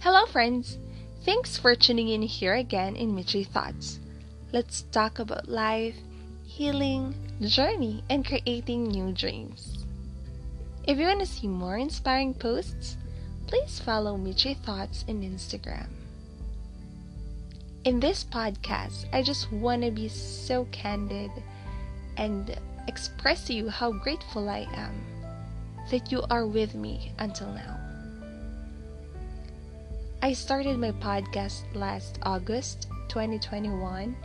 Hello, friends! Thanks for tuning in here again in Michi Thoughts. Let's talk about life, healing, journey, and creating new dreams. If you want to see more inspiring posts, please follow Michi Thoughts in Instagram. In this podcast, I just want to be so candid and express to you how grateful I am that you are with me until now. I started my podcast last August 2021,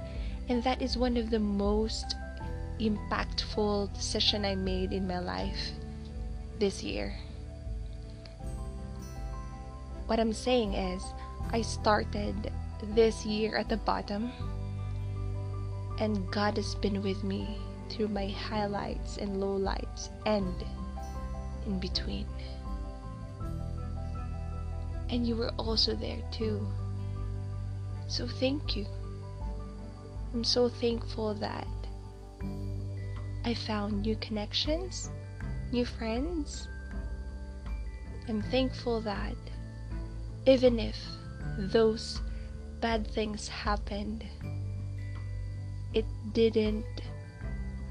and that is one of the most impactful decision I made in my life this year. What I'm saying is, I started this year at the bottom, and God has been with me through my highlights and lowlights and in between. And you were also there too. So thank you. I'm so thankful that I found new connections, new friends. I'm thankful that even if those bad things happened, it didn't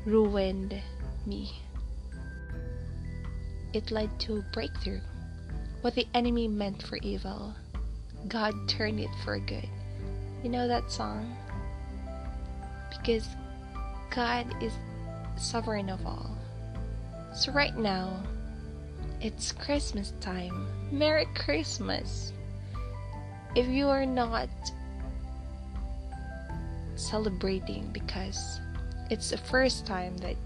ruin me. It led to a breakthrough. What the enemy meant for evil, God turned it for good. You know that song? Because God is sovereign of all. So, right now, it's Christmas time. Merry Christmas! If you are not celebrating because it's the first time that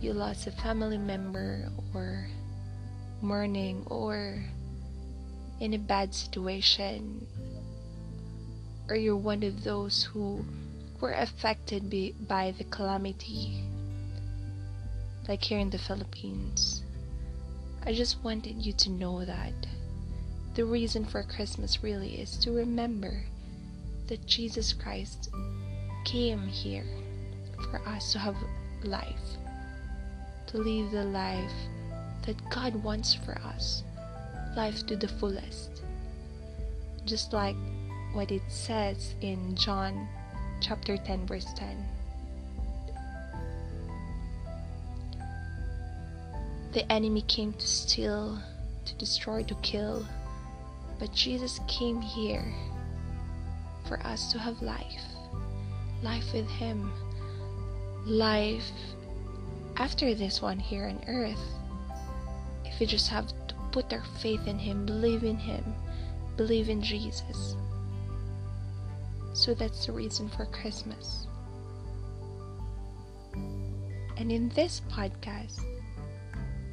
you lost a family member or mourning or in a bad situation or you're one of those who were affected by, by the calamity like here in the Philippines I just wanted you to know that the reason for Christmas really is to remember that Jesus Christ came here for us to have life, to live the life that God wants for us, life to the fullest. Just like what it says in John chapter 10, verse 10. The enemy came to steal, to destroy, to kill, but Jesus came here for us to have life. Life with Him. Life after this one here on earth. We just have to put our faith in Him, believe in Him, believe in Jesus. So that's the reason for Christmas. And in this podcast,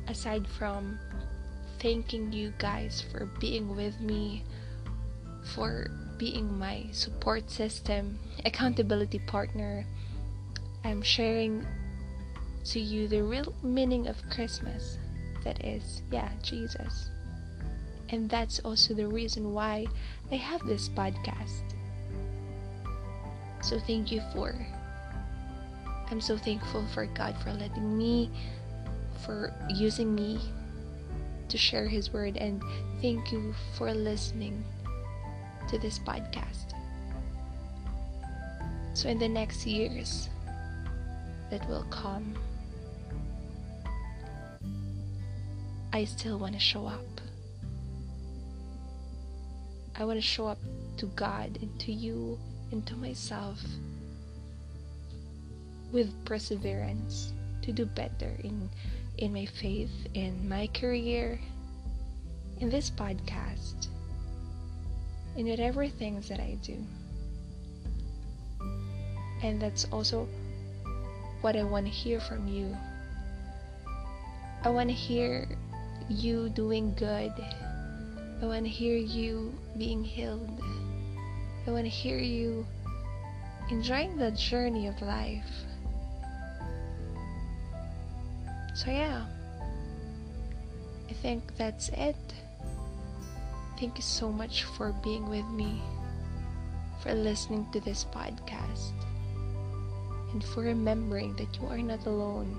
aside from thanking you guys for being with me, for being my support system, accountability partner. I'm sharing to you the real meaning of Christmas that is, yeah, Jesus. And that's also the reason why I have this podcast. So thank you for I'm so thankful for God for letting me for using me to share His word, and thank you for listening to this podcast. So, in the next years that will come, I still want to show up. I want to show up to God and to you and to myself with perseverance to do better in in my faith, in my career, in this podcast, in whatever things that I do. And that's also what I want to hear from you. I want to hear you doing good. I want to hear you being healed. I want to hear you enjoying the journey of life. So, yeah, I think that's it. Thank you so much for being with me, for listening to this podcast, and for remembering that you are not alone.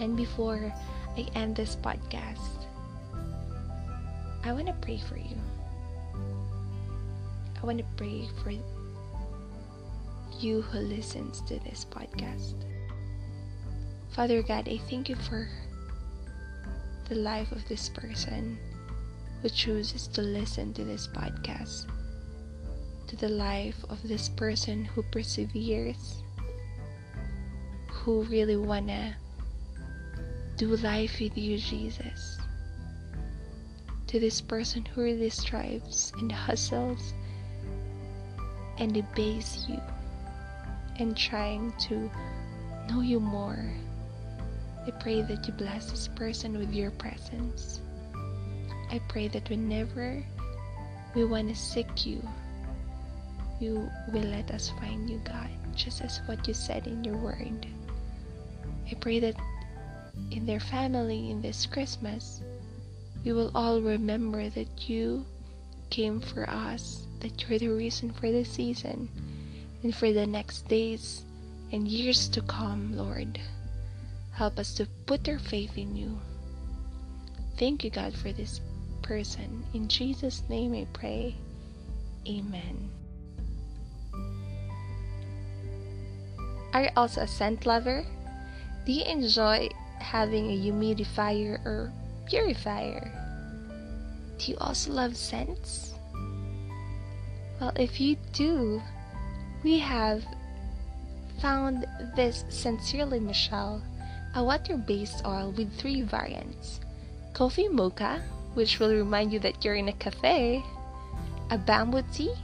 And before I end this podcast, I want to pray for you. I want to pray for you who listens to this podcast. Father God, I thank you for the life of this person who chooses to listen to this podcast, to the life of this person who perseveres, who really wanna do life with you, Jesus. To this person who really strives and hustles and obeys you and trying to know you more. I pray that you bless this person with your presence. I pray that whenever we want to seek you, you will let us find you, God, just as what you said in your word. I pray that in their family in this Christmas, we will all remember that you came for us, that you're the reason for the season and for the next days and years to come, Lord. Help us to put our faith in you. Thank you, God, for this person. In Jesus' name I pray. Amen. Are you also a scent lover? Do you enjoy having a humidifier or purifier? Do you also love scents? Well, if you do, we have found this Sincerely Michelle, a water-based oil with three variants. Coffee mocha, which will remind you that you're in a cafe. A bamboo tea,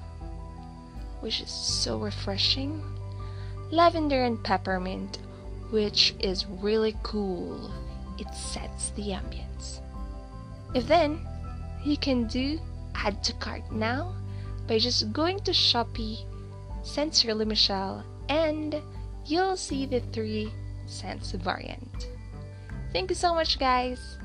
which is so refreshing. Lavender and peppermint, which is really cool. It sets the ambience. If then, you can do add to cart now by just going to Shopee Sincerely Michelle, and you'll see the 3 scents variant. Thank you so much, guys!